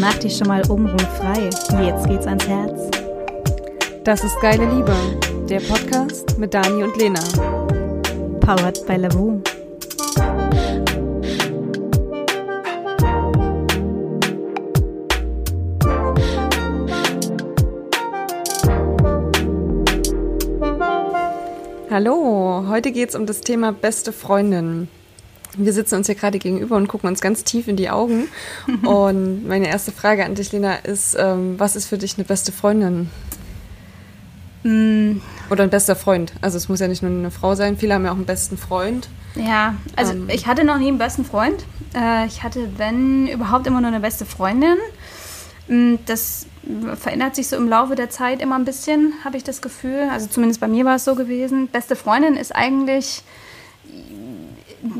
Mach dich schon mal obenrum frei. Jetzt geht's ans Herz. Das ist Geile Liebe, der Podcast mit Dani und Lena. Powered by Lavu. Hallo, heute geht's um das Thema beste Freundin. Wir sitzen uns hier gerade gegenüber und gucken uns ganz tief in die Augen. Und meine erste Frage an dich, Lena, ist, ähm, was ist für dich eine beste Freundin? Mm, Oder ein bester Freund? Also es muss ja nicht nur eine Frau sein, viele haben ja auch einen besten Freund. ja, also Ähm. ich hatte noch nie einen besten Freund. Äh, ich hatte, wenn überhaupt, immer nur eine beste Freundin. Mm, Das verändert sich so im Laufe der Zeit immer ein bisschen, habe ich das Gefühl. Also zumindest bei mir war es so gewesen. Beste Freundin ist eigentlich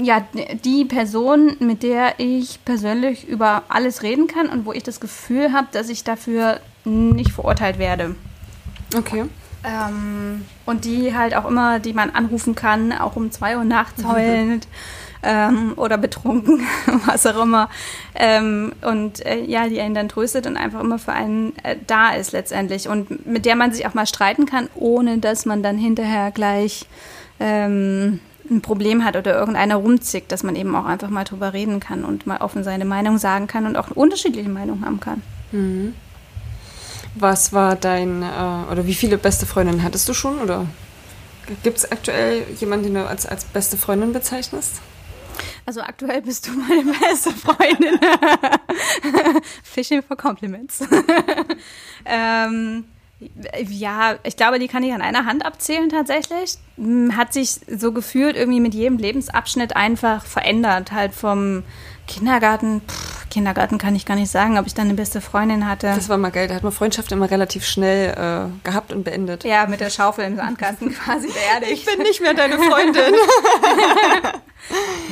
ja, die Person, mit der ich persönlich über alles reden kann und wo ich das Gefühl habe, dass ich dafür nicht verurteilt werde. Okay. Ähm, und die halt auch immer, die man anrufen kann, auch um zwei Uhr nachts heulend ähm, oder betrunken, was auch immer. Ähm, und äh, ja, die einen dann tröstet und einfach immer für einen äh, da ist letztendlich. Und mit der man sich auch mal streiten kann, ohne dass man dann hinterher gleich ähm, ein Problem hat oder irgendeiner rumzickt, dass man eben auch einfach mal drüber reden kann und mal offen seine Meinung sagen kann und auch unterschiedliche Meinungen haben kann. Was war dein, äh, oder wie viele beste Freundinnen hattest du schon? Oder gibt es aktuell jemanden, den du als, als beste Freundin bezeichnest? Also aktuell bist du meine beste Freundin. Fishing for Compliments. ähm, ja, ich glaube, die kann ich an einer Hand abzählen tatsächlich. Hm, Hat sich so gefühlt irgendwie mit jedem Lebensabschnitt einfach verändert. Halt vom Kindergarten, pff, Kindergarten kann ich gar nicht sagen, ob ich dann eine beste Freundin hatte. Das war mal geil. Da hat man Freundschaft immer relativ schnell äh, gehabt und beendet. ja, mit der Schaufel im Sandkasten quasi beerdigt. bin nicht mehr deine Freundin.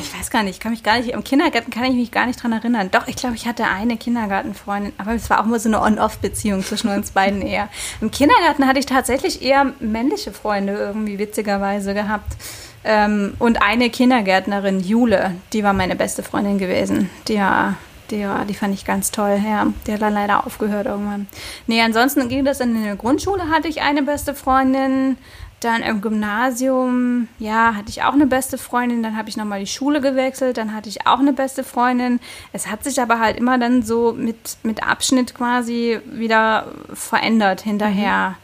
Ich weiß gar nicht, ich kann mich gar nicht, im Kindergarten kann ich mich gar nicht dran erinnern. Doch, ich glaube, ich hatte eine Kindergartenfreundin, aber es war auch immer so eine On-Off-Beziehung zwischen uns beiden eher. Im Kindergarten hatte ich tatsächlich eher männliche Freunde irgendwie witzigerweise gehabt. Ähm, und eine Kindergärtnerin, Jule, die war meine beste Freundin gewesen. Die war, die die fand ich ganz toll, ja. Die hat dann leider aufgehört irgendwann. Nee, ansonsten ging das in der Grundschule, hatte ich eine beste Freundin. Dann im Gymnasium, ja, hatte ich auch eine beste Freundin. Dann habe ich nochmal die Schule gewechselt. Dann hatte ich auch eine beste Freundin. Es hat sich aber halt immer dann so mit, mit Abschnitt quasi wieder verändert hinterher.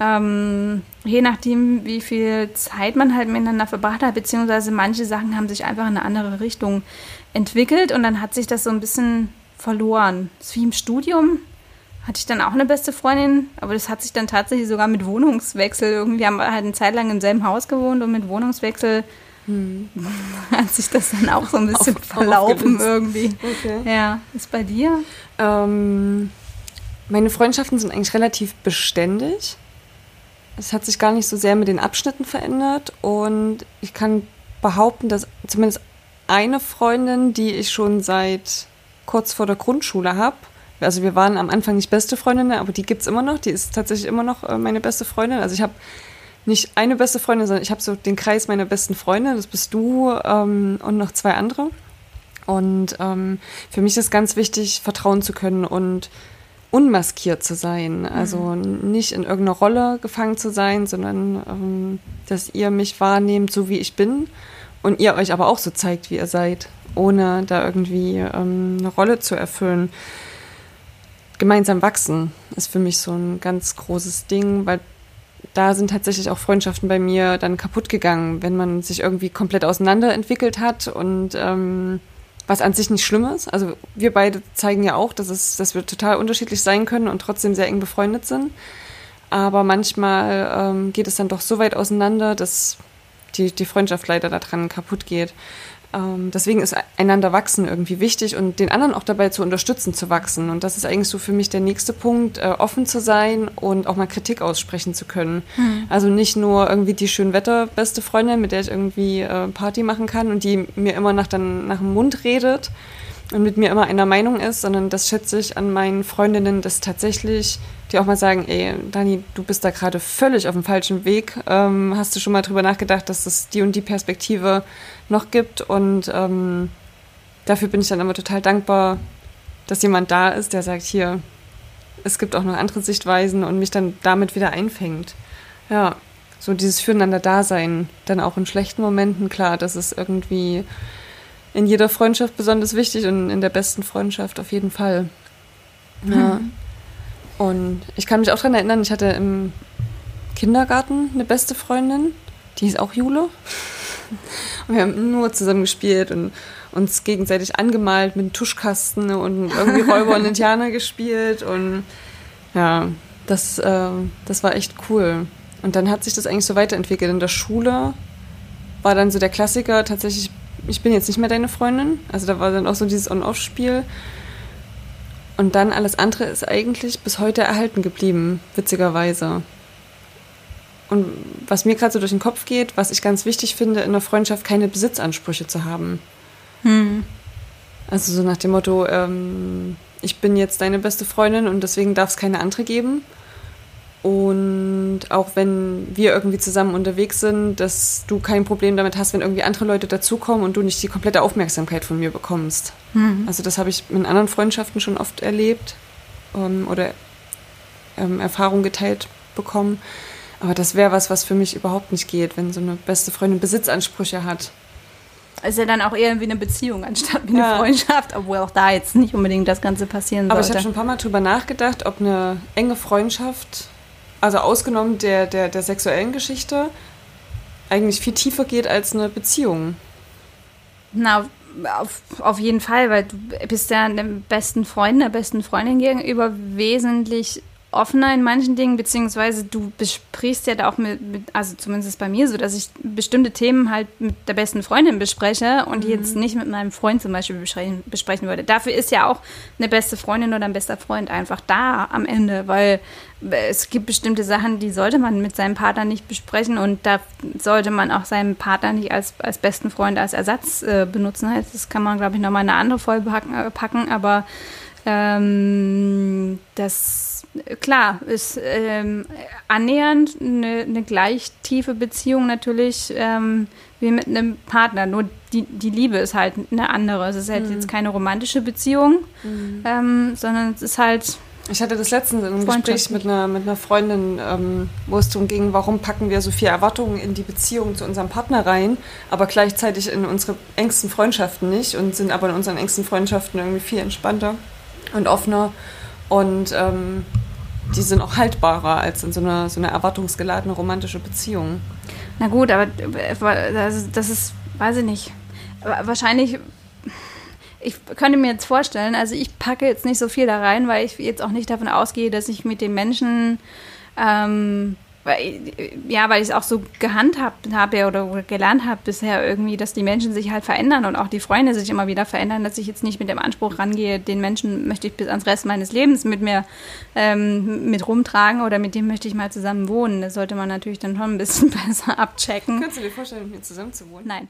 Ähm, je nachdem, wie viel Zeit man halt miteinander verbracht hat, beziehungsweise manche Sachen haben sich einfach in eine andere Richtung entwickelt und dann hat sich das so ein bisschen verloren. Das ist wie im Studium hatte ich dann auch eine beste Freundin, aber das hat sich dann tatsächlich sogar mit Wohnungswechsel irgendwie, haben wir halt eine Zeit lang im selben Haus gewohnt und mit Wohnungswechsel hat sich das dann auch so ein bisschen Auf- verlaufen irgendwie. Okay. Ja, ist bei dir? Ähm, meine Freundschaften sind eigentlich relativ beständig. Es hat sich gar nicht so sehr mit den Abschnitten verändert und ich kann behaupten, dass zumindest eine Freundin, die ich schon seit kurz vor der Grundschule habe, also wir waren am Anfang nicht beste Freundinnen, aber die gibt es immer noch, die ist tatsächlich immer noch äh, meine beste Freundin. Also ich habe nicht eine beste Freundin, sondern ich habe so den Kreis meiner besten Freunde, das bist du ähm, und noch zwei andere. Und ähm, für mich ist ganz wichtig, vertrauen zu können und unmaskiert zu sein. Also nicht in irgendeiner Rolle gefangen zu sein, sondern ähm, dass ihr mich wahrnehmt, so wie ich bin und ihr euch aber auch so zeigt, wie ihr seid, ohne da irgendwie ähm, eine Rolle zu erfüllen. Gemeinsam wachsen ist für mich so ein ganz großes Ding, weil da sind tatsächlich auch Freundschaften bei mir dann kaputt gegangen, wenn man sich irgendwie komplett auseinanderentwickelt hat und ähm, was an sich nicht schlimm ist. Also wir beide zeigen ja auch, dass, es, dass wir total unterschiedlich sein können und trotzdem sehr eng befreundet sind. Aber manchmal ähm, geht es dann doch so weit auseinander, dass die, die Freundschaft leider daran kaputt geht. Ähm, deswegen ist einander wachsen irgendwie wichtig und den anderen auch dabei zu unterstützen, zu wachsen. Und das ist eigentlich so für mich der nächste Punkt, äh, offen zu sein und auch mal Kritik aussprechen zu können. Also nicht nur irgendwie die Schönwetter beste Freundin, mit der ich irgendwie äh, Party machen kann und die mir immer nach, dann, nach dem Mund redet und mit mir immer einer Meinung ist, sondern das schätze ich an meinen Freundinnen, dass tatsächlich die auch mal sagen, ey, Dani, du bist da gerade völlig auf dem falschen Weg. Ähm, hast du schon mal drüber nachgedacht, dass es die und die Perspektive noch gibt? Und ähm, dafür bin ich dann immer total dankbar, dass jemand da ist, der sagt, hier, es gibt auch noch andere Sichtweisen und mich dann damit wieder einfängt. Ja, so dieses Füreinander-Dasein, dann auch in schlechten Momenten, klar, das ist irgendwie in jeder Freundschaft besonders wichtig und in der besten Freundschaft auf jeden Fall. Ja. Mhm. Und ich kann mich auch daran erinnern, ich hatte im Kindergarten eine beste Freundin, die hieß auch Jule. Und wir haben nur zusammen gespielt und uns gegenseitig angemalt mit einem Tuschkasten und irgendwie Räuber und Indianer gespielt. Und ja, das, äh, das war echt cool. Und dann hat sich das eigentlich so weiterentwickelt. In der Schule war dann so der Klassiker tatsächlich, ich bin jetzt nicht mehr deine Freundin. Also da war dann auch so dieses On-Off-Spiel. Und dann alles andere ist eigentlich bis heute erhalten geblieben, witzigerweise. Und was mir gerade so durch den Kopf geht, was ich ganz wichtig finde, in einer Freundschaft keine Besitzansprüche zu haben. Hm. Also so nach dem Motto, ähm, ich bin jetzt deine beste Freundin und deswegen darf es keine andere geben. Und auch wenn wir irgendwie zusammen unterwegs sind, dass du kein Problem damit hast, wenn irgendwie andere Leute dazukommen und du nicht die komplette Aufmerksamkeit von mir bekommst. Mhm. Also das habe ich in anderen Freundschaften schon oft erlebt ähm, oder ähm, Erfahrung geteilt bekommen. Aber das wäre was, was für mich überhaupt nicht geht, wenn so eine beste Freundin Besitzansprüche hat. Ist ja dann auch eher wie eine Beziehung anstatt wie eine ja. Freundschaft, obwohl auch da jetzt nicht unbedingt das Ganze passieren sollte. Aber ich habe schon ein paar Mal drüber nachgedacht, ob eine enge Freundschaft also ausgenommen der, der, der sexuellen Geschichte, eigentlich viel tiefer geht als eine Beziehung. Na, auf, auf jeden Fall, weil du bist ja dem besten Freund, der besten Freundin gegenüber wesentlich offener in manchen Dingen, beziehungsweise du besprichst ja da auch mit, mit, also zumindest bei mir so, dass ich bestimmte Themen halt mit der besten Freundin bespreche und mhm. jetzt nicht mit meinem Freund zum Beispiel besprechen, besprechen würde. Dafür ist ja auch eine beste Freundin oder ein bester Freund einfach da am Ende, weil es gibt bestimmte Sachen, die sollte man mit seinem Partner nicht besprechen und da sollte man auch seinen Partner nicht als, als besten Freund als Ersatz äh, benutzen. Das kann man, glaube ich, nochmal eine andere Folge packen, äh, packen aber ähm, das klar, ist ähm, annähernd eine, eine, gleich tiefe Beziehung natürlich ähm, wie mit einem Partner. Nur die, die Liebe ist halt eine andere. Es ist halt mhm. jetzt keine romantische Beziehung, mhm. ähm, sondern es ist halt. Ich hatte das letztens in einem Gespräch mit einer, mit einer Freundin, ähm, wo es darum ging, warum packen wir so viel Erwartungen in die Beziehung zu unserem Partner rein, aber gleichzeitig in unsere engsten Freundschaften nicht und sind aber in unseren engsten Freundschaften irgendwie viel entspannter und offener. Und ähm, die sind auch haltbarer als in so einer, so einer erwartungsgeladene romantische Beziehung. Na gut, aber das ist, weiß ich nicht. Wahrscheinlich, ich könnte mir jetzt vorstellen, also ich packe jetzt nicht so viel da rein, weil ich jetzt auch nicht davon ausgehe, dass ich mit den Menschen ähm, weil, ja, weil ich es auch so gehandhabt habe oder gelernt habe bisher irgendwie, dass die Menschen sich halt verändern und auch die Freunde sich immer wieder verändern, dass ich jetzt nicht mit dem Anspruch rangehe, den Menschen möchte ich bis ans Rest meines Lebens mit mir ähm, mit rumtragen oder mit dem möchte ich mal zusammen wohnen. Das sollte man natürlich dann schon ein bisschen besser abchecken. Könntest du dir vorstellen, mit mir zusammen zu wohnen? Nein.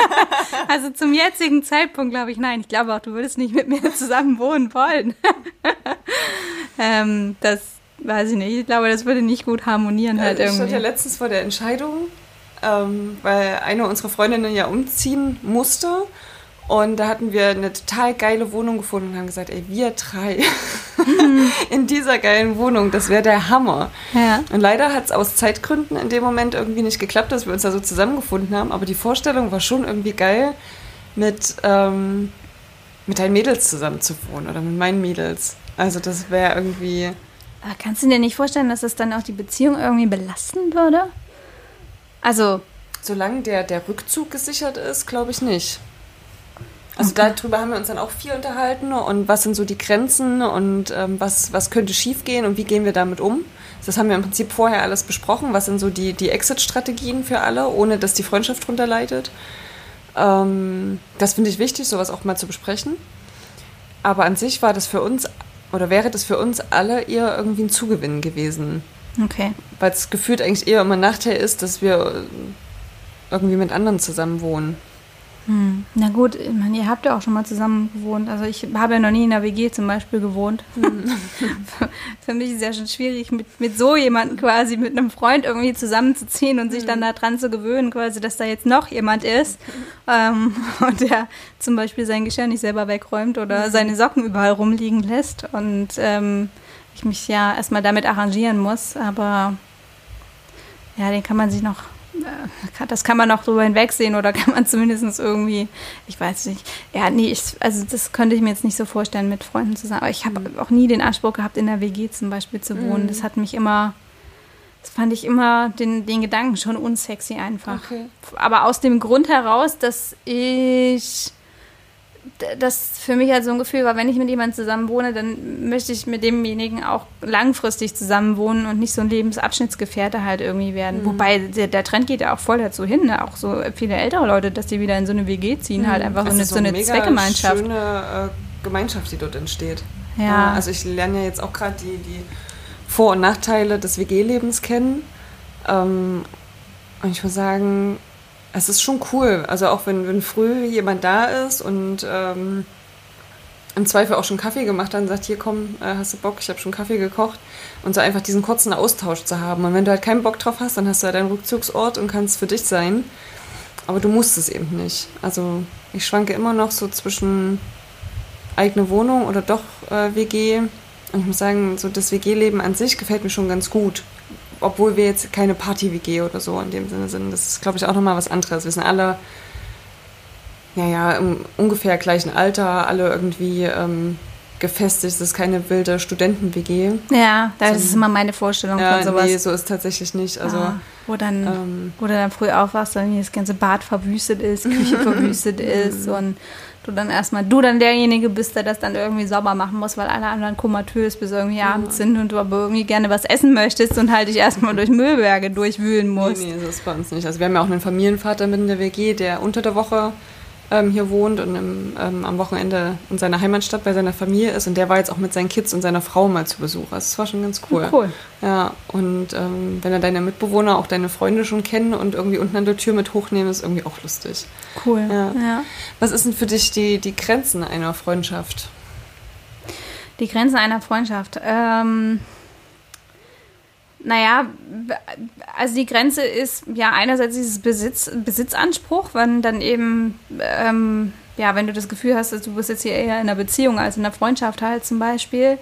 also zum jetzigen Zeitpunkt glaube ich nein. Ich glaube auch, du würdest nicht mit mir zusammen wohnen wollen. ähm, das weiß ich nicht, ich glaube, das würde nicht gut harmonieren halt ich irgendwie. Ich stand ja letztens vor der Entscheidung, ähm, weil eine unserer Freundinnen ja umziehen musste. Und da hatten wir eine total geile Wohnung gefunden und haben gesagt, ey, wir drei in dieser geilen Wohnung, das wäre der Hammer. Ja. Und leider hat es aus Zeitgründen in dem Moment irgendwie nicht geklappt, dass wir uns da so zusammengefunden haben. Aber die Vorstellung war schon irgendwie geil, mit, ähm, mit deinen Mädels zusammen zu wohnen oder mit meinen Mädels. Also das wäre irgendwie aber kannst du dir nicht vorstellen, dass das dann auch die Beziehung irgendwie belasten würde? Also. Solange der, der Rückzug gesichert ist, glaube ich nicht. Also okay. darüber haben wir uns dann auch viel unterhalten und was sind so die Grenzen und ähm, was, was könnte schiefgehen und wie gehen wir damit um. Das haben wir im Prinzip vorher alles besprochen. Was sind so die, die Exit-Strategien für alle, ohne dass die Freundschaft drunter leidet. Ähm, das finde ich wichtig, sowas auch mal zu besprechen. Aber an sich war das für uns oder wäre das für uns alle eher irgendwie ein Zugewinn gewesen. Okay. Weil es gefühlt eigentlich eher immer ein Nachteil ist, dass wir irgendwie mit anderen zusammen wohnen. Hm. Na gut, ich meine, ihr habt ja auch schon mal zusammen gewohnt. Also ich habe ja noch nie in der WG zum Beispiel gewohnt. Hm. Für mich ist es ja schon schwierig, mit, mit so jemandem quasi, mit einem Freund irgendwie zusammenzuziehen und sich dann hm. daran zu gewöhnen, quasi, dass da jetzt noch jemand ist ähm, und der zum Beispiel sein Geschirr nicht selber wegräumt oder hm. seine Socken überall rumliegen lässt und ähm, ich mich ja erstmal damit arrangieren muss. Aber ja, den kann man sich noch das kann man noch drüber hinwegsehen oder kann man zumindest irgendwie, ich weiß nicht. Ja, nee, ich, also das könnte ich mir jetzt nicht so vorstellen mit Freunden zusammen. Aber ich habe mhm. auch nie den Anspruch gehabt, in der WG zum Beispiel zu wohnen. Mhm. Das hat mich immer, das fand ich immer den, den Gedanken schon unsexy einfach. Okay. Aber aus dem Grund heraus, dass ich das für mich halt so ein Gefühl war, wenn ich mit jemandem zusammen wohne, dann möchte ich mit demjenigen auch langfristig zusammen wohnen und nicht so ein Lebensabschnittsgefährte halt irgendwie werden. Mhm. Wobei der, der, Trend geht ja auch voll dazu hin, ne? auch so viele ältere Leute, dass die wieder in so eine WG ziehen, mhm. halt einfach so eine, so eine mega Zweckgemeinschaft. schöne äh, Gemeinschaft, die dort entsteht. Ja. also ich lerne ja jetzt auch gerade die, die Vor- und Nachteile des WG-Lebens kennen. Ähm, und ich muss sagen, es ist schon cool. Also auch wenn, wenn früh jemand da ist und ähm, im Zweifel auch schon Kaffee gemacht hat und sagt, hier komm, äh, hast du Bock, ich habe schon Kaffee gekocht. Und so einfach diesen kurzen Austausch zu haben. Und wenn du halt keinen Bock drauf hast, dann hast du halt deinen Rückzugsort und kannst für dich sein. Aber du musst es eben nicht. Also ich schwanke immer noch so zwischen eigene Wohnung oder doch äh, WG. Und ich muss sagen, so das WG-Leben an sich gefällt mir schon ganz gut obwohl wir jetzt keine Party-WG oder so in dem Sinne sind. Das ist, glaube ich, auch nochmal was anderes. Wir sind alle, naja, im ungefähr gleichen Alter, alle irgendwie ähm, gefestigt. Es ist keine wilde Studenten-WG. Ja, das so, ist immer meine Vorstellung ja, von sowas. Nee, so ist tatsächlich nicht. Also, ah, wo, dann, ähm, wo du dann früh aufwachst und das ganze Bad verwüstet ist, Küche verwüstet ist und du dann erstmal, du dann derjenige bist, der das dann irgendwie sauber machen muss, weil alle anderen komatös bis irgendwie ja. abends sind und du aber irgendwie gerne was essen möchtest und halt dich erstmal durch Müllberge durchwühlen musst. Nee, nee, das ist bei uns nicht. Also wir haben ja auch einen Familienvater mit in der WG, der unter der Woche ähm, hier wohnt und im, ähm, am Wochenende in seiner Heimatstadt bei seiner Familie ist. Und der war jetzt auch mit seinen Kids und seiner Frau mal zu Besuch. Also das war schon ganz cool. Cool. Ja, und ähm, wenn er deine Mitbewohner, auch deine Freunde schon kennen und irgendwie unten an der Tür mit hochnehmen, ist irgendwie auch lustig. Cool. Ja. ja. Was ist denn für dich die, die Grenzen einer Freundschaft? Die Grenzen einer Freundschaft. Ähm naja, also die Grenze ist ja einerseits dieses Besitz, Besitzanspruch, wenn dann eben, ähm, ja, wenn du das Gefühl hast, dass du bist jetzt hier eher in einer Beziehung als in einer Freundschaft halt zum Beispiel.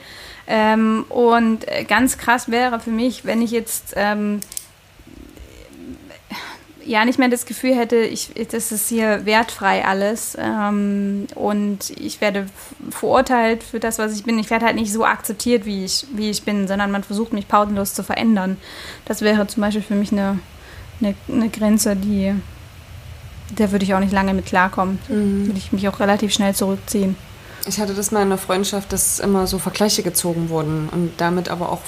Ähm, und ganz krass wäre für mich, wenn ich jetzt ähm, ja nicht mehr das Gefühl hätte, ich, das ist hier wertfrei alles ähm, und ich werde verurteilt für das, was ich bin. Ich werde halt nicht so akzeptiert, wie ich, wie ich bin, sondern man versucht mich pausenlos zu verändern. Das wäre zum Beispiel für mich eine, eine, eine Grenze, die der würde ich auch nicht lange mit klarkommen. Mhm. Würde ich mich auch relativ schnell zurückziehen. Ich hatte das mal in einer Freundschaft, dass immer so Vergleiche gezogen wurden und damit aber auch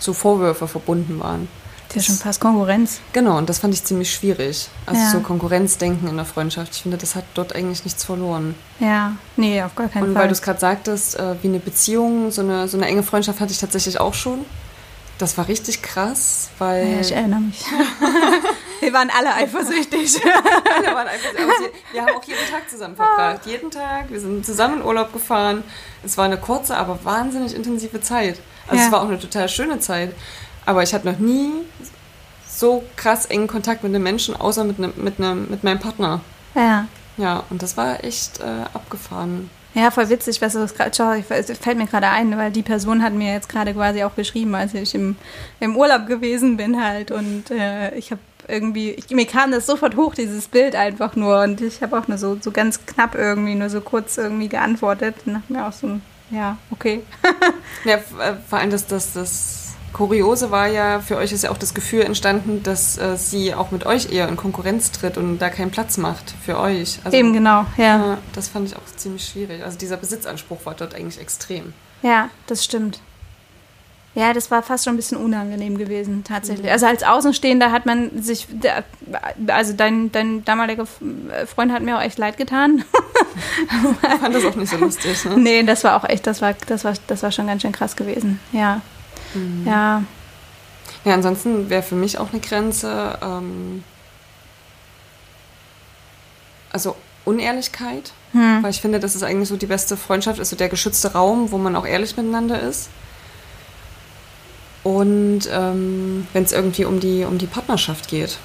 so Vorwürfe verbunden waren. Das ist ja schon fast Konkurrenz. Genau, und das fand ich ziemlich schwierig. Also ja. so Konkurrenzdenken in der Freundschaft. Ich finde, das hat dort eigentlich nichts verloren. Ja, nee, auf gar keinen und Fall. Und weil du es gerade sagtest, äh, wie eine Beziehung, so eine, so eine enge Freundschaft hatte ich tatsächlich auch schon. Das war richtig krass, weil. Ja, ich erinnere mich. wir waren alle eifersüchtig. alle waren eifersüchtig. Wir haben auch jeden Tag zusammen verbracht. Jeden Tag. Wir sind zusammen in Urlaub gefahren. Es war eine kurze, aber wahnsinnig intensive Zeit. Also ja. es war auch eine total schöne Zeit. Aber ich hatte noch nie so krass engen Kontakt mit einem Menschen, außer mit, ne, mit, ne, mit meinem Partner. Ja. Ja, und das war echt äh, abgefahren. Ja, voll witzig, was du gerade, fällt mir gerade ein, weil die Person hat mir jetzt gerade quasi auch geschrieben, als ich im, im Urlaub gewesen bin halt und äh, ich habe irgendwie, ich, mir kam das sofort hoch, dieses Bild einfach nur und ich habe auch nur so, so ganz knapp irgendwie, nur so kurz irgendwie geantwortet und dachte mir auch so, ja, okay. ja, äh, vor allem, dass das, das Kuriose war ja, für euch ist ja auch das Gefühl entstanden, dass äh, sie auch mit euch eher in Konkurrenz tritt und da keinen Platz macht für euch. Also, Eben genau, ja. Äh, das fand ich auch ziemlich schwierig. Also dieser Besitzanspruch war dort eigentlich extrem. Ja, das stimmt. Ja, das war fast schon ein bisschen unangenehm gewesen, tatsächlich. Mhm. Also als Außenstehender hat man sich, also dein, dein damaliger Freund hat mir auch echt leid getan. ich fand das auch nicht so lustig, ne? Nee, das war auch echt, das war, das war, das war schon ganz schön krass gewesen, ja. Mhm. Ja. Ja, ansonsten wäre für mich auch eine Grenze, ähm, also Unehrlichkeit, hm. weil ich finde, das ist eigentlich so die beste Freundschaft, ist so der geschützte Raum, wo man auch ehrlich miteinander ist. Und ähm, wenn es irgendwie um die, um die Partnerschaft geht,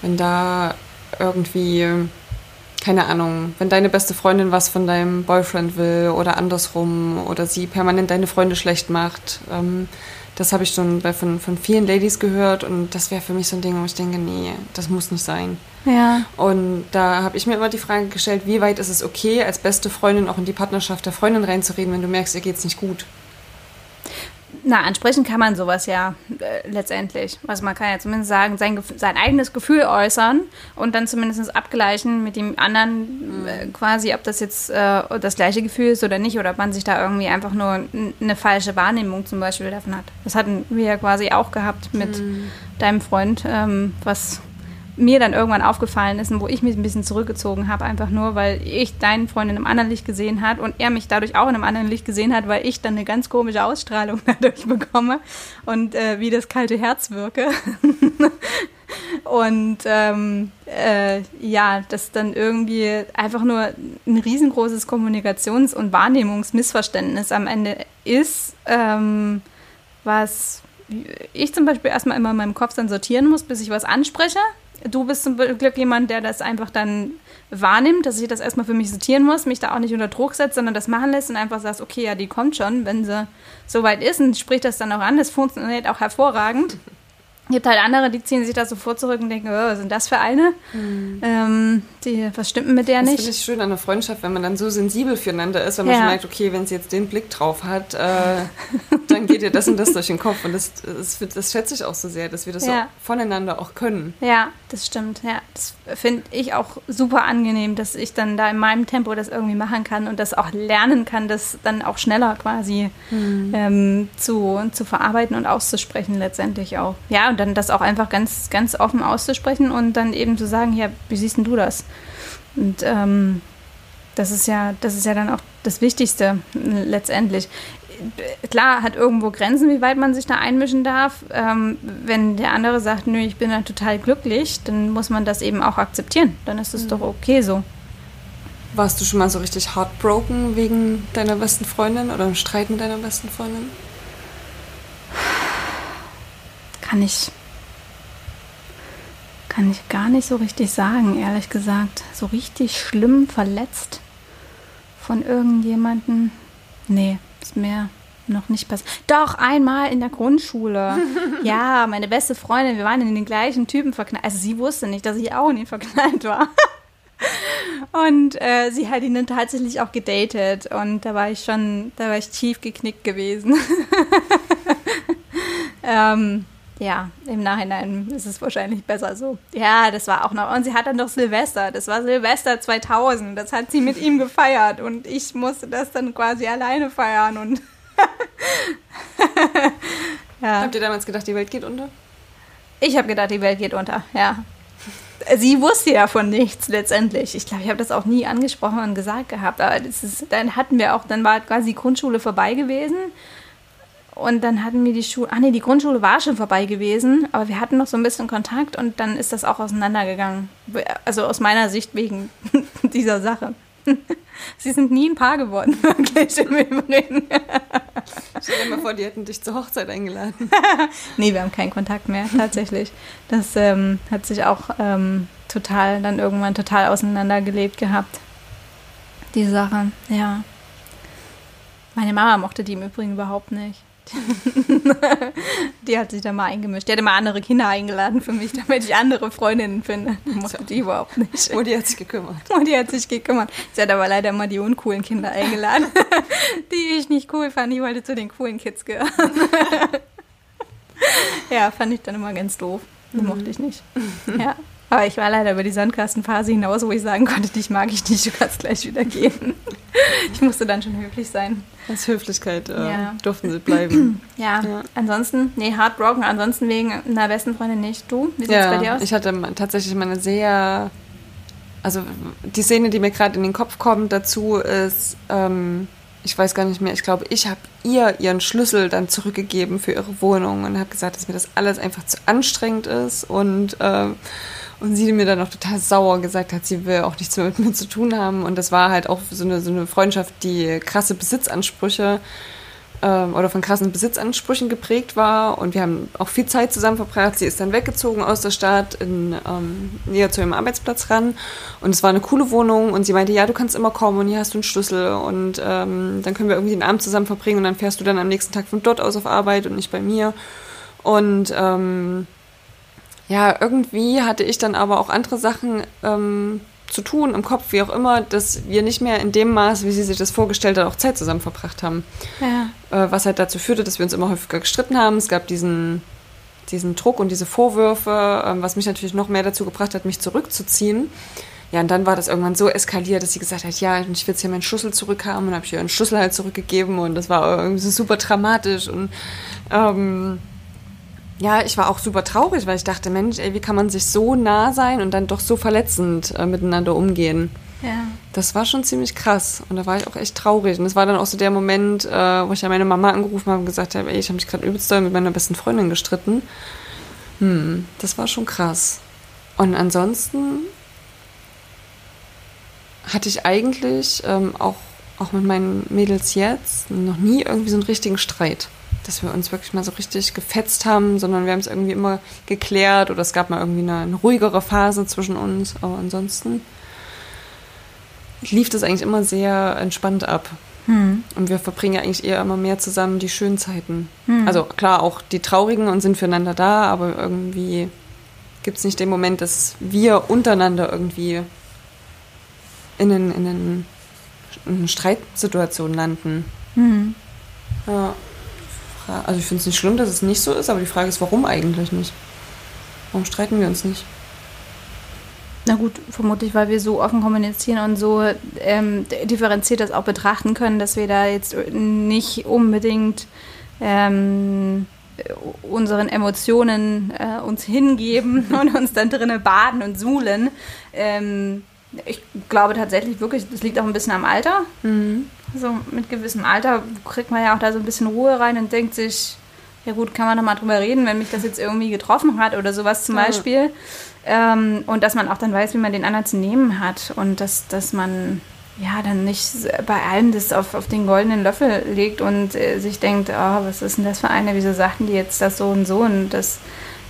wenn da irgendwie, keine Ahnung, wenn deine beste Freundin was von deinem Boyfriend will oder andersrum oder sie permanent deine Freunde schlecht macht, ähm, das habe ich schon bei, von, von vielen Ladies gehört und das wäre für mich so ein Ding, wo ich denke, nee, das muss nicht sein. Ja. Und da habe ich mir immer die Frage gestellt, wie weit ist es okay, als beste Freundin auch in die Partnerschaft der Freundin reinzureden, wenn du merkst, ihr geht es nicht gut? Na, ansprechen kann man sowas ja äh, letztendlich. Also man kann ja zumindest sagen, sein, sein eigenes Gefühl äußern und dann zumindest abgleichen mit dem anderen äh, quasi, ob das jetzt äh, das gleiche Gefühl ist oder nicht oder ob man sich da irgendwie einfach nur eine falsche Wahrnehmung zum Beispiel davon hat. Das hatten wir ja quasi auch gehabt mit mhm. deinem Freund, ähm, was mir dann irgendwann aufgefallen ist und wo ich mich ein bisschen zurückgezogen habe, einfach nur, weil ich deinen Freund in einem anderen Licht gesehen hat und er mich dadurch auch in einem anderen Licht gesehen hat, weil ich dann eine ganz komische Ausstrahlung dadurch bekomme und äh, wie das kalte Herz wirke. und ähm, äh, ja, das dann irgendwie einfach nur ein riesengroßes Kommunikations- und Wahrnehmungsmissverständnis am Ende ist, ähm, was ich zum Beispiel erstmal immer in meinem Kopf dann sortieren muss, bis ich was anspreche du bist zum Glück jemand, der das einfach dann wahrnimmt, dass ich das erstmal für mich sortieren muss, mich da auch nicht unter Druck setzt, sondern das machen lässt und einfach sagst, okay, ja, die kommt schon, wenn sie soweit ist und spricht das dann auch an. Das funktioniert auch hervorragend. Es gibt halt andere, die ziehen sich da sofort zurück und denken, oh, was sind das für eine? Mhm. Ähm, die, was stimmt mit der das nicht? Das finde ich schön an der Freundschaft, wenn man dann so sensibel füreinander ist, wenn man ja. schon merkt, okay, wenn sie jetzt den Blick drauf hat, äh, geht ihr das und das durch den Kopf. Und das, das, das schätze ich auch so sehr, dass wir das ja. so voneinander auch können. Ja, das stimmt. Ja, das finde ich auch super angenehm, dass ich dann da in meinem Tempo das irgendwie machen kann und das auch lernen kann, das dann auch schneller quasi mhm. ähm, zu, zu verarbeiten und auszusprechen letztendlich auch. Ja, und dann das auch einfach ganz, ganz offen auszusprechen und dann eben zu sagen, ja, wie siehst denn du das? Und ähm, das ist ja, das ist ja dann auch das Wichtigste letztendlich. Klar hat irgendwo Grenzen, wie weit man sich da einmischen darf. Ähm, wenn der andere sagt, nö, ich bin da total glücklich, dann muss man das eben auch akzeptieren. Dann ist es mhm. doch okay so. Warst du schon mal so richtig heartbroken wegen deiner besten Freundin oder im Streit mit deiner besten Freundin? Kann ich kann ich gar nicht so richtig sagen, ehrlich gesagt. So richtig schlimm verletzt von irgendjemandem. Nee, ist mir noch nicht passiert. Doch, einmal in der Grundschule. ja, meine beste Freundin, wir waren in den gleichen Typen verknallt. Also sie wusste nicht, dass ich auch in ihn verknallt war. Und äh, sie hat ihn dann tatsächlich auch gedatet. Und da war ich schon, da war ich tief geknickt gewesen. ähm, ja, im Nachhinein ist es wahrscheinlich besser so. Ja, das war auch noch. Und sie hat dann doch Silvester. Das war Silvester 2000. Das hat sie mit ihm gefeiert. Und ich musste das dann quasi alleine feiern. Und ja. Habt ihr damals gedacht, die Welt geht unter? Ich habe gedacht, die Welt geht unter, ja. Sie wusste ja von nichts letztendlich. Ich glaube, ich habe das auch nie angesprochen und gesagt gehabt. Aber das ist, dann hatten wir auch, dann war quasi die Grundschule vorbei gewesen. Und dann hatten wir die Schule, ah nee, die Grundschule war schon vorbei gewesen, aber wir hatten noch so ein bisschen Kontakt und dann ist das auch auseinandergegangen. Also aus meiner Sicht wegen dieser Sache. Sie sind nie ein Paar geworden, wirklich im Übrigen. Stell dir mal vor, die hätten dich zur Hochzeit eingeladen. nee, wir haben keinen Kontakt mehr, tatsächlich. Das ähm, hat sich auch ähm, total, dann irgendwann total auseinandergelebt gehabt. Die Sache, ja. Meine Mama mochte die im Übrigen überhaupt nicht. die hat sich da mal eingemischt. Die hatte mal andere Kinder eingeladen für mich, damit ich andere Freundinnen finde. Mochte so. die überhaupt nicht. Mutti hat sich gekümmert. Mutti hat sich gekümmert. Sie hat aber leider immer die uncoolen Kinder eingeladen, die ich nicht cool fand. Ich wollte zu den coolen Kids gehören. ja, fand ich dann immer ganz doof. Die mochte ich nicht. Ja. Aber ich war leider über die Sandkastenphase hinaus, wo ich sagen konnte, dich mag ich nicht, du kannst gleich wieder gehen. ich musste dann schon höflich sein. Aus Höflichkeit äh, ja. durften sie bleiben. Ja. ja. ansonsten, nee, heartbroken, ansonsten wegen einer besten Freundin nicht. Du, wie sieht es ja, bei dir aus? Ich hatte tatsächlich meine sehr, also die Szene, die mir gerade in den Kopf kommt dazu, ist, ähm, ich weiß gar nicht mehr, ich glaube, ich habe ihr ihren Schlüssel dann zurückgegeben für ihre Wohnung und habe gesagt, dass mir das alles einfach zu anstrengend ist und äh, Und sie mir dann auch total sauer gesagt hat, sie will auch nichts mehr mit mir zu tun haben. Und das war halt auch so eine, so eine Freundschaft, die krasse Besitzansprüche ähm, oder von krassen Besitzansprüchen geprägt war. Und wir haben auch viel Zeit zusammen verbracht. Sie ist dann weggezogen aus der Stadt, in, ähm, näher zu ihrem Arbeitsplatz ran. Und es war eine coole Wohnung. Und sie meinte, ja, du kannst immer kommen und hier hast du einen Schlüssel. Und ähm, dann können wir irgendwie den Abend zusammen verbringen. Und dann fährst du dann am nächsten Tag von dort aus auf Arbeit und nicht bei mir. Und ähm, ja, irgendwie hatte ich dann aber auch andere Sachen ähm, zu tun im Kopf, wie auch immer, dass wir nicht mehr in dem Maß, wie sie sich das vorgestellt hat, auch Zeit zusammen verbracht haben. Ja. Äh, was halt dazu führte, dass wir uns immer häufiger gestritten haben. Es gab diesen, diesen Druck und diese Vorwürfe, ähm, was mich natürlich noch mehr dazu gebracht hat, mich zurückzuziehen. Ja, und dann war das irgendwann so eskaliert, dass sie gesagt hat, ja, ich will jetzt hier meinen Schlüssel zurückhaben und habe ich ihr einen Schlüssel halt zurückgegeben und das war irgendwie so super dramatisch und ähm, ja, ich war auch super traurig, weil ich dachte, Mensch, ey, wie kann man sich so nah sein und dann doch so verletzend äh, miteinander umgehen? Ja. Das war schon ziemlich krass und da war ich auch echt traurig. Und das war dann auch so der Moment, äh, wo ich ja meine Mama angerufen habe und gesagt habe, ey, ich habe mich gerade übelst doll mit meiner besten Freundin gestritten. Hm, das war schon krass. Und ansonsten hatte ich eigentlich ähm, auch, auch mit meinen Mädels jetzt noch nie irgendwie so einen richtigen Streit dass wir uns wirklich mal so richtig gefetzt haben, sondern wir haben es irgendwie immer geklärt oder es gab mal irgendwie eine, eine ruhigere Phase zwischen uns. Aber ansonsten lief das eigentlich immer sehr entspannt ab. Hm. Und wir verbringen ja eigentlich eher immer mehr zusammen die schönen Zeiten. Hm. Also klar, auch die traurigen und sind füreinander da, aber irgendwie gibt es nicht den Moment, dass wir untereinander irgendwie in, einen, in, einen, in eine Streitsituation landen. Hm. Ja. Also ich finde es nicht schlimm, dass es nicht so ist, aber die Frage ist, warum eigentlich nicht? Warum streiten wir uns nicht? Na gut, vermutlich, weil wir so offen kommunizieren und so ähm, differenziert das auch betrachten können, dass wir da jetzt nicht unbedingt ähm, unseren Emotionen äh, uns hingeben und uns dann drinnen baden und suhlen. Ähm, ich glaube tatsächlich wirklich, das liegt auch ein bisschen am Alter. Mhm so mit gewissem Alter kriegt man ja auch da so ein bisschen Ruhe rein und denkt sich, ja gut, kann man noch mal drüber reden, wenn mich das jetzt irgendwie getroffen hat oder sowas zum Beispiel. Ähm, und dass man auch dann weiß, wie man den anderen zu nehmen hat und dass, dass man ja dann nicht bei allem das auf, auf den goldenen Löffel legt und äh, sich denkt, oh, was ist denn das für eine, wieso sagten die jetzt das so und so und das,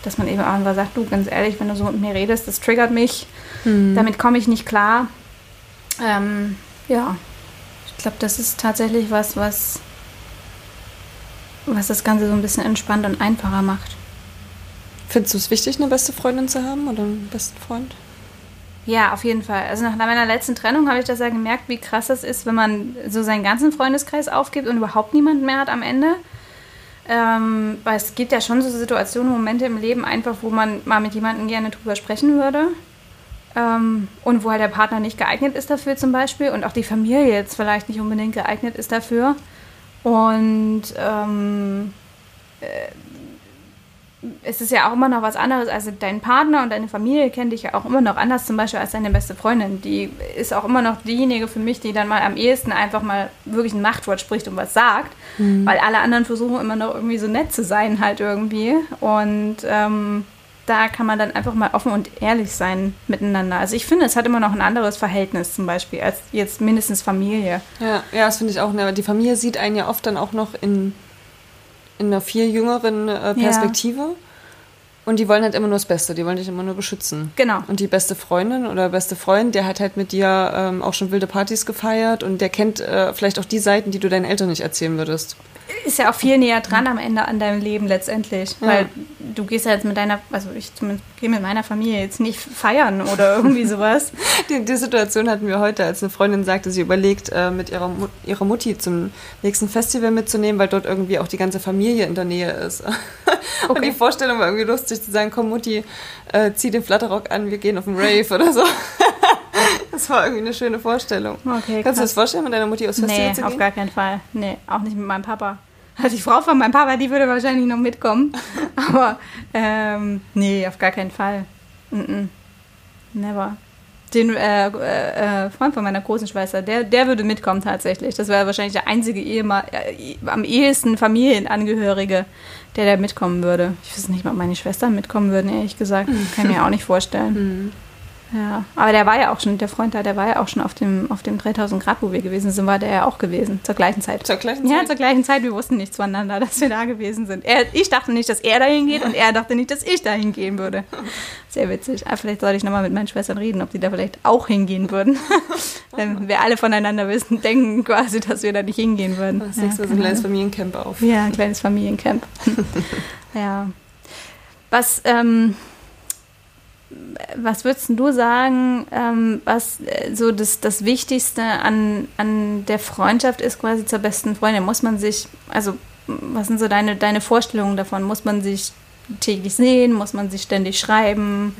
dass man eben auch einfach sagt, du, ganz ehrlich, wenn du so mit mir redest, das triggert mich, mhm. damit komme ich nicht klar. Ähm, ja, glaube, das ist tatsächlich was, was, was das Ganze so ein bisschen entspannt und einfacher macht. Findest du es wichtig, eine beste Freundin zu haben oder einen besten Freund? Ja, auf jeden Fall. Also nach meiner letzten Trennung habe ich das ja gemerkt, wie krass das ist, wenn man so seinen ganzen Freundeskreis aufgibt und überhaupt niemanden mehr hat am Ende. Ähm, weil es gibt ja schon so Situationen, Momente im Leben einfach, wo man mal mit jemandem gerne drüber sprechen würde. Ähm, und wo halt der Partner nicht geeignet ist dafür zum Beispiel und auch die Familie jetzt vielleicht nicht unbedingt geeignet ist dafür. Und ähm, äh, es ist ja auch immer noch was anderes. Also dein Partner und deine Familie kennen dich ja auch immer noch anders, zum Beispiel als deine beste Freundin. Die ist auch immer noch diejenige für mich, die dann mal am ehesten einfach mal wirklich ein Machtwort spricht und was sagt. Mhm. Weil alle anderen versuchen immer noch irgendwie so nett zu sein halt irgendwie. Und ähm, da kann man dann einfach mal offen und ehrlich sein miteinander. Also ich finde, es hat immer noch ein anderes Verhältnis zum Beispiel als jetzt mindestens Familie. Ja, ja das finde ich auch. Ne? Die Familie sieht einen ja oft dann auch noch in, in einer viel jüngeren äh, Perspektive. Ja. Und die wollen halt immer nur das Beste, die wollen dich immer nur beschützen. Genau. Und die beste Freundin oder beste Freund, der hat halt mit dir ähm, auch schon wilde Partys gefeiert und der kennt äh, vielleicht auch die Seiten, die du deinen Eltern nicht erzählen würdest ist ja auch viel näher dran am Ende an deinem Leben letztendlich. Ja. Weil du gehst ja jetzt mit deiner, also ich zumindest gehe mit meiner Familie jetzt nicht feiern oder irgendwie sowas. die, die, Situation hatten wir heute, als eine Freundin sagte, sie überlegt, äh, mit ihrer, ihrer Mutti zum nächsten Festival mitzunehmen, weil dort irgendwie auch die ganze Familie in der Nähe ist. Okay. Und die Vorstellung war irgendwie lustig zu sagen, komm Mutti, äh, zieh den Flatterrock an, wir gehen auf den Rave oder so. Das war irgendwie eine schöne Vorstellung. Okay, Kannst du das vorstellen, mit deiner Mutti aus Festival nee, zu gehen? Nee, auf gar keinen Fall. Nee, auch nicht mit meinem Papa. Also die Frau von meinem Papa, die würde wahrscheinlich noch mitkommen. Aber ähm, nee, auf gar keinen Fall. Mm -mm. Never. Den äh, äh, Freund von meiner großen Schwester, der, der würde mitkommen tatsächlich. Das wäre wahrscheinlich der einzige Ehemann, äh, am ehesten Familienangehörige, der da mitkommen würde. Ich weiß nicht, ob meine Schwestern mitkommen würden, ehrlich gesagt. Kann ich mir auch nicht vorstellen. Ja, aber der war ja auch schon, der Freund da, der war ja auch schon auf dem, auf dem 3000 Grad, wo wir gewesen sind, war der ja auch gewesen, zur gleichen Zeit. Zur gleichen Ja, Zeit? zur gleichen Zeit. Wir wussten nicht zueinander, dass wir da gewesen sind. Er, ich dachte nicht, dass er dahin geht und er dachte nicht, dass ich dahin gehen würde. Sehr witzig. Aber vielleicht sollte ich nochmal mit meinen Schwestern reden, ob die da vielleicht auch hingehen würden. Wenn wir alle voneinander wissen, denken quasi, dass wir da nicht hingehen würden. Das nächste Mal so ein kleines. Familiencamp auf. Ja, ein kleines Familiencamp. ja. Was, ähm, was würdest du sagen, ähm, was äh, so das, das Wichtigste an, an der Freundschaft ist, quasi zur besten Freundin? Muss man sich, also was sind so deine, deine Vorstellungen davon? Muss man sich täglich sehen? Muss man sich ständig schreiben?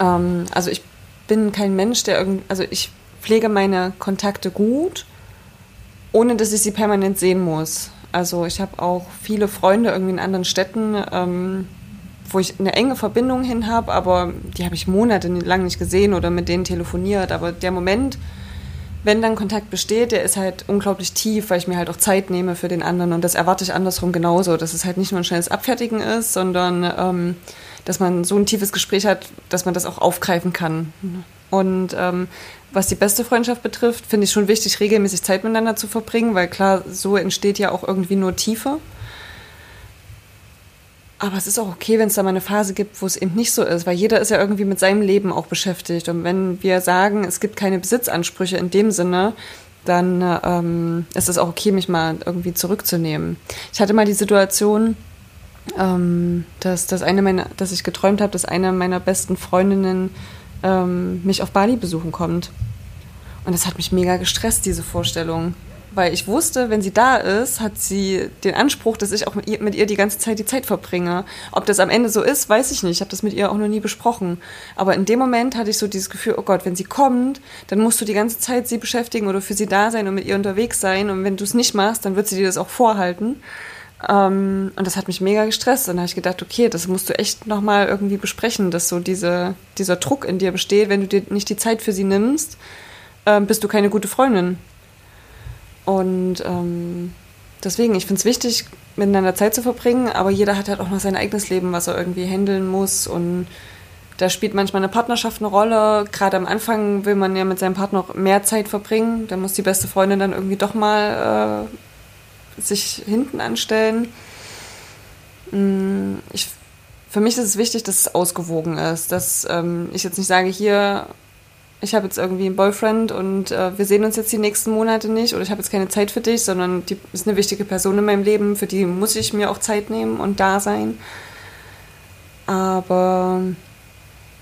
Ähm, also ich bin kein Mensch, der irgend, also ich pflege meine Kontakte gut, ohne dass ich sie permanent sehen muss. Also ich habe auch viele Freunde irgendwie in anderen Städten, ähm, wo ich eine enge Verbindung hin habe, aber die habe ich monatelang nicht gesehen oder mit denen telefoniert. Aber der Moment, wenn dann Kontakt besteht, der ist halt unglaublich tief, weil ich mir halt auch Zeit nehme für den anderen. Und das erwarte ich andersrum genauso, dass es halt nicht nur ein schnelles Abfertigen ist, sondern ähm, dass man so ein tiefes Gespräch hat, dass man das auch aufgreifen kann. Und ähm, was die beste Freundschaft betrifft, finde ich schon wichtig, regelmäßig Zeit miteinander zu verbringen, weil klar, so entsteht ja auch irgendwie nur Tiefe. Aber es ist auch okay, wenn es da mal eine Phase gibt, wo es eben nicht so ist, weil jeder ist ja irgendwie mit seinem Leben auch beschäftigt. Und wenn wir sagen, es gibt keine Besitzansprüche in dem Sinne, dann ähm, ist es auch okay, mich mal irgendwie zurückzunehmen. Ich hatte mal die Situation, ähm, dass, dass, eine meiner, dass ich geträumt habe, dass eine meiner besten Freundinnen ähm, mich auf Bali besuchen kommt. Und das hat mich mega gestresst, diese Vorstellung. Weil ich wusste, wenn sie da ist, hat sie den Anspruch, dass ich auch mit ihr, mit ihr die ganze Zeit die Zeit verbringe. Ob das am Ende so ist, weiß ich nicht. Ich habe das mit ihr auch noch nie besprochen. Aber in dem Moment hatte ich so dieses Gefühl, oh Gott, wenn sie kommt, dann musst du die ganze Zeit sie beschäftigen oder für sie da sein und mit ihr unterwegs sein. Und wenn du es nicht machst, dann wird sie dir das auch vorhalten. Ähm, und das hat mich mega gestresst. Und da habe ich gedacht, okay, das musst du echt nochmal irgendwie besprechen, dass so diese, dieser Druck in dir besteht, wenn du dir nicht die Zeit für sie nimmst, ähm, bist du keine gute Freundin. Und ähm, deswegen, ich finde es wichtig, miteinander Zeit zu verbringen, aber jeder hat halt auch noch sein eigenes Leben, was er irgendwie handeln muss. Und da spielt manchmal eine Partnerschaft eine Rolle. Gerade am Anfang will man ja mit seinem Partner mehr Zeit verbringen. Da muss die beste Freundin dann irgendwie doch mal äh, sich hinten anstellen. Mm, Ich, für mich ist es wichtig, dass es ausgewogen ist. Dass ähm, ich jetzt nicht sage, hier, ich habe jetzt irgendwie einen Boyfriend und äh, wir sehen uns jetzt die nächsten Monate nicht oder ich habe jetzt keine Zeit für dich, sondern die ist eine wichtige Person in meinem Leben, für die muss ich mir auch Zeit nehmen und da sein. Aber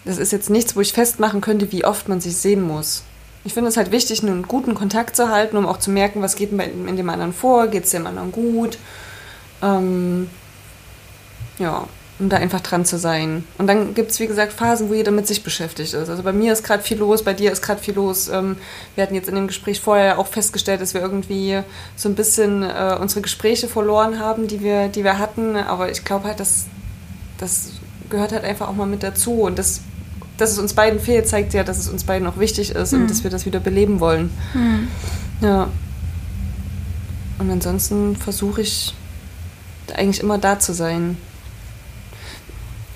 das ist jetzt nichts, wo ich festmachen könnte, wie oft man sich sehen muss. Ich finde es halt wichtig, einen guten Kontakt zu halten, um auch zu merken, was geht in dem anderen vor, geht es dem anderen gut. Ähm, ja, um da einfach dran zu sein. Und dann gibt es, wie gesagt, Phasen, wo jeder mit sich beschäftigt ist. Also bei mir ist gerade viel los, bei dir ist gerade viel los. Ähm, wir hatten jetzt in dem Gespräch vorher auch festgestellt, dass wir irgendwie so ein bisschen äh, unsere Gespräche verloren haben, die wir, die wir hatten. Aber ich glaube halt, dass das gehört halt einfach auch mal mit dazu. Und das, dass es uns beiden fehlt, zeigt ja, dass es uns beiden auch wichtig ist und dass wir das wieder beleben wollen. Ja. Und ansonsten versuche ich eigentlich immer da zu sein.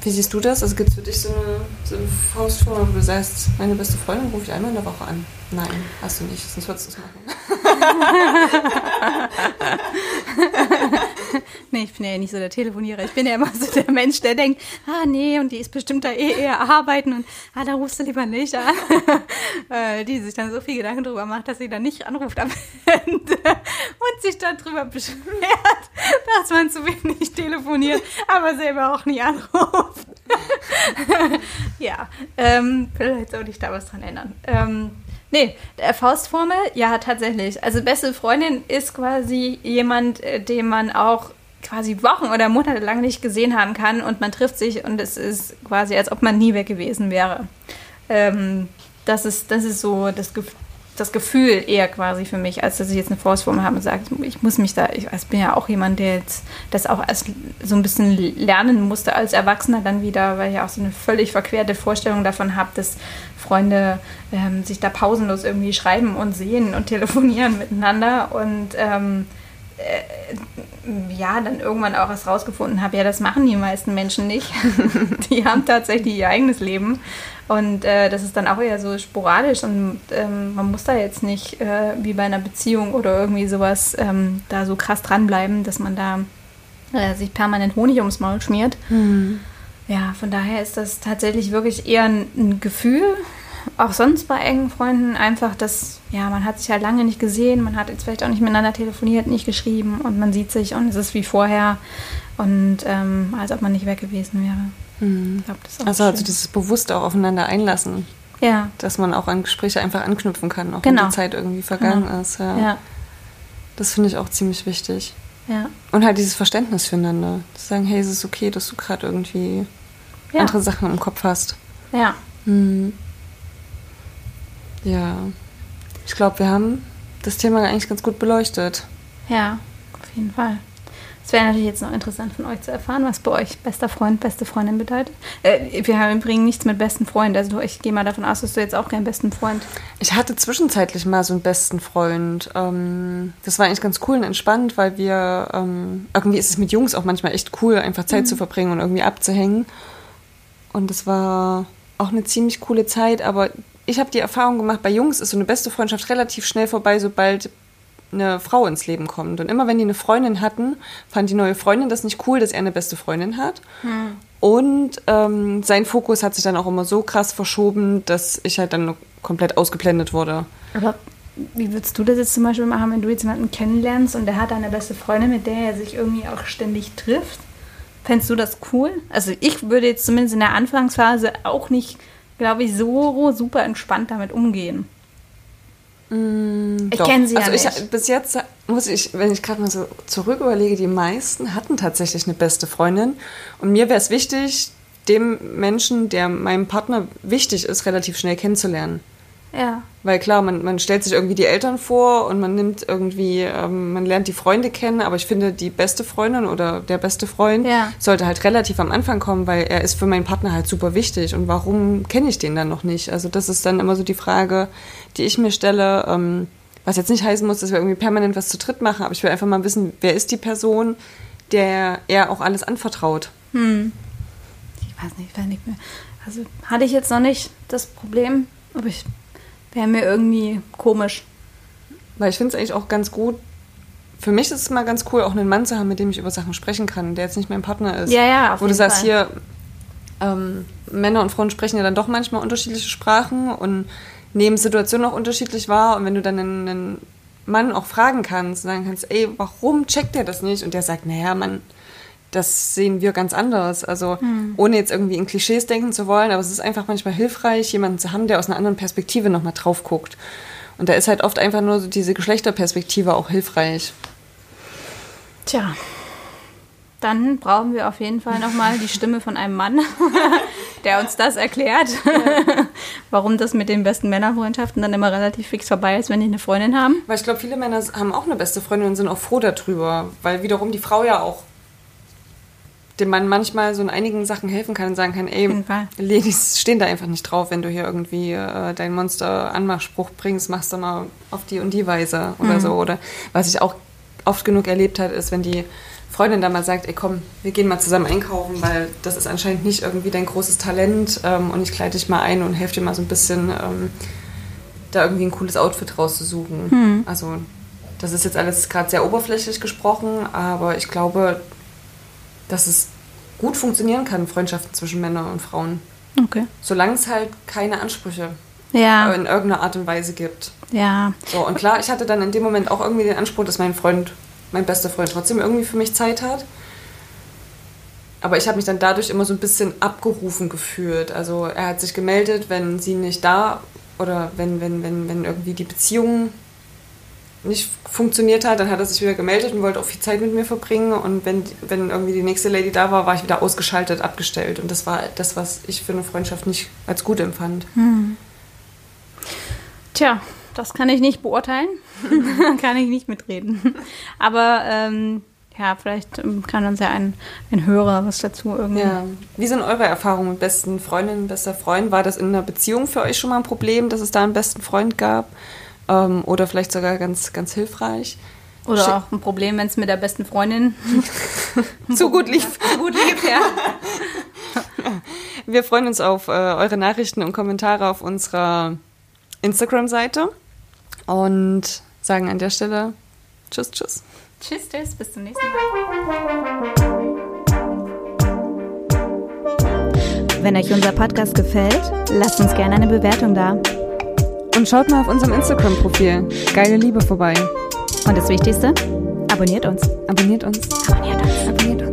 Wie siehst du das? Also gibt es für dich so eine, so eine Faustformel, wo du sagst, meine beste Freundin rufe ich einmal in der Woche an? Nein, hast du nicht, sonst würdest du es machen. Nee, ich bin ja nicht so der Telefonierer. Ich bin ja immer so der Mensch, der denkt, ah nee, und die ist bestimmt da eh eher arbeiten und ah, da rufst du lieber nicht an. Die sich dann so viel Gedanken drüber macht, dass sie dann nicht anruft am Ende sich dann drüber beschwert, dass man zu wenig telefoniert, aber selber auch nie anruft. ja, ähm, vielleicht sollte ich da was dran ändern. Ähm, Nee, der Faustformel, ja, tatsächlich. Also beste Freundin ist quasi jemand, äh, den man auch quasi Wochen oder Monate lang nicht gesehen haben kann und man trifft sich und es ist quasi, als ob man nie weg gewesen wäre. Ähm, das, ist, das ist so das, Gef- das Gefühl eher quasi für mich, als dass ich jetzt eine Faustform habe und sage, ich muss mich da, ich, bin ja auch jemand, der jetzt das auch erst so ein bisschen lernen musste als Erwachsener dann wieder, weil ich auch so eine völlig verquerte Vorstellung davon habe, dass Freunde ähm, sich da pausenlos irgendwie schreiben und sehen und telefonieren miteinander und ähm, äh, ja, dann irgendwann auch erst rausgefunden habe, ja, das machen die meisten Menschen nicht. die haben tatsächlich ihr eigenes Leben. Und äh, das ist dann auch eher so sporadisch und ähm, man muss da jetzt nicht äh, wie bei einer Beziehung oder irgendwie sowas ähm, da so krass dranbleiben, dass man da äh, sich permanent Honig ums Maul schmiert. Mhm. Ja, von daher ist das tatsächlich wirklich eher ein, ein Gefühl, auch sonst bei engen Freunden einfach, dass, ja, man hat sich halt lange nicht gesehen, man hat jetzt vielleicht auch nicht miteinander telefoniert, nicht geschrieben und man sieht sich und es ist wie vorher und ähm, als ob man nicht weg gewesen wäre. Mhm. Ich glaub, das ist auch also, also dieses bewusst auch aufeinander einlassen. Ja. Dass man auch an Gespräche einfach anknüpfen kann, auch genau. wenn die Zeit irgendwie vergangen genau. ist. Ja. ja. Das finde ich auch ziemlich wichtig. Ja. Und halt dieses Verständnis füreinander. Zu sagen, hey, es ist okay, dass du gerade irgendwie ja. andere Sachen im Kopf hast. Ja. Mhm. Ja, ich glaube, wir haben das Thema eigentlich ganz gut beleuchtet. Ja, auf jeden Fall. Es wäre natürlich jetzt noch interessant von euch zu erfahren, was bei euch bester Freund, beste Freundin bedeutet. Äh, wir haben übrigens nichts mit besten Freund. Also ich gehe mal davon aus, dass du jetzt auch keinen besten Freund. Ich hatte zwischenzeitlich mal so einen besten Freund. Ähm, das war eigentlich ganz cool und entspannt, weil wir ähm, irgendwie ist es mit Jungs auch manchmal echt cool, einfach Zeit mhm. zu verbringen und irgendwie abzuhängen. Und das war auch eine ziemlich coole Zeit, aber ich habe die Erfahrung gemacht, bei Jungs ist so eine beste Freundschaft relativ schnell vorbei, sobald eine Frau ins Leben kommt. Und immer wenn die eine Freundin hatten, fand die neue Freundin das nicht cool, dass er eine beste Freundin hat. Hm. Und ähm, sein Fokus hat sich dann auch immer so krass verschoben, dass ich halt dann komplett ausgeblendet wurde. Aber wie würdest du das jetzt zum Beispiel machen, wenn du jetzt jemanden kennenlernst und der hat eine beste Freundin, mit der er sich irgendwie auch ständig trifft? Fändest du das cool? Also ich würde jetzt zumindest in der Anfangsphase auch nicht glaube ich, so super entspannt damit umgehen. Mm, ich kenne sie also ja nicht. Ich, bis jetzt muss ich, wenn ich gerade mal so zurück überlege, die meisten hatten tatsächlich eine beste Freundin. Und mir wäre es wichtig, dem Menschen, der meinem Partner wichtig ist, relativ schnell kennenzulernen. Ja. Weil klar, man, man stellt sich irgendwie die Eltern vor und man nimmt irgendwie, ähm, man lernt die Freunde kennen, aber ich finde, die beste Freundin oder der beste Freund ja. sollte halt relativ am Anfang kommen, weil er ist für meinen Partner halt super wichtig. Und warum kenne ich den dann noch nicht? Also das ist dann immer so die Frage, die ich mir stelle. Ähm, was jetzt nicht heißen muss, dass wir irgendwie permanent was zu dritt machen, aber ich will einfach mal wissen, wer ist die Person, der er auch alles anvertraut. Hm. Ich weiß nicht, ich weiß nicht mehr. Also hatte ich jetzt noch nicht das Problem, aber ich Wäre mir irgendwie komisch. Weil ich finde es eigentlich auch ganz gut. Für mich ist es mal ganz cool, auch einen Mann zu haben, mit dem ich über Sachen sprechen kann, der jetzt nicht mein Partner ist. Ja, ja, auf Wo du sagst, Fall. hier, ähm, Männer und Frauen sprechen ja dann doch manchmal unterschiedliche Sprachen und nehmen Situationen auch unterschiedlich wahr. Und wenn du dann einen, einen Mann auch fragen kannst, sagen kannst, ey, warum checkt der das nicht? Und der sagt, naja, man, das sehen wir ganz anders. Also hm. ohne jetzt irgendwie in Klischees denken zu wollen, aber es ist einfach manchmal hilfreich, jemanden zu haben, der aus einer anderen Perspektive nochmal drauf guckt. Und da ist halt oft einfach nur diese Geschlechterperspektive auch hilfreich. Tja, dann brauchen wir auf jeden Fall nochmal die Stimme von einem Mann, der uns das erklärt, warum das mit den besten Männerfreundschaften dann immer relativ fix vorbei ist, wenn die eine Freundin haben. Weil ich glaube, viele Männer haben auch eine beste Freundin und sind auch froh darüber, weil wiederum die Frau ja auch dem man manchmal so in einigen Sachen helfen kann und sagen kann, ey, Ladies stehen da einfach nicht drauf, wenn du hier irgendwie äh, deinen Monster-Anmachspruch bringst, machst du mal auf die und die Weise oder mhm. so. Oder was ich auch oft genug erlebt habe, ist, wenn die Freundin da mal sagt, ey komm, wir gehen mal zusammen einkaufen, weil das ist anscheinend nicht irgendwie dein großes Talent ähm, und ich kleide dich mal ein und helfe dir mal so ein bisschen, ähm, da irgendwie ein cooles Outfit rauszusuchen. Mhm. Also das ist jetzt alles gerade sehr oberflächlich gesprochen, aber ich glaube, dass es gut funktionieren kann, Freundschaften zwischen Männern und Frauen. Okay. Solange es halt keine Ansprüche ja. in irgendeiner Art und Weise gibt. Ja. So, und klar, ich hatte dann in dem Moment auch irgendwie den Anspruch, dass mein Freund, mein bester Freund, trotzdem irgendwie für mich Zeit hat. Aber ich habe mich dann dadurch immer so ein bisschen abgerufen gefühlt. Also er hat sich gemeldet, wenn sie nicht da oder wenn, wenn, wenn, wenn irgendwie die Beziehung nicht funktioniert hat, dann hat er sich wieder gemeldet und wollte auch viel Zeit mit mir verbringen. Und wenn, wenn irgendwie die nächste Lady da war, war ich wieder ausgeschaltet, abgestellt. Und das war das, was ich für eine Freundschaft nicht als gut empfand. Hm. Tja, Das kann ich nicht beurteilen. kann ich nicht mitreden. Aber ähm, ja, vielleicht ähm, kann uns ja ein, ein Hörer was dazu irgendwie. Ja. Wie sind eure Erfahrungen mit besten Freundinnen, bester Freund? War das in einer Beziehung für euch schon mal ein Problem, dass es da einen besten Freund gab? Ähm, oder vielleicht sogar ganz, ganz hilfreich? Oder auch ein Problem, wenn es mit der besten Freundin zu gut lief. Zu gut lief, ja. Wir freuen uns auf äh, eure Nachrichten und Kommentare auf unserer Instagram-Seite und sagen an der Stelle Tschüss, tschüss. Tschüss, tschüss, bis zum nächsten Mal. Wenn euch unser Podcast gefällt, lasst uns gerne eine Bewertung da. Und schaut mal auf unserem Instagram-Profil Geile Liebe vorbei. Und das Wichtigste, abonniert uns. Abonniert uns. Abonniert uns. Abonniert uns.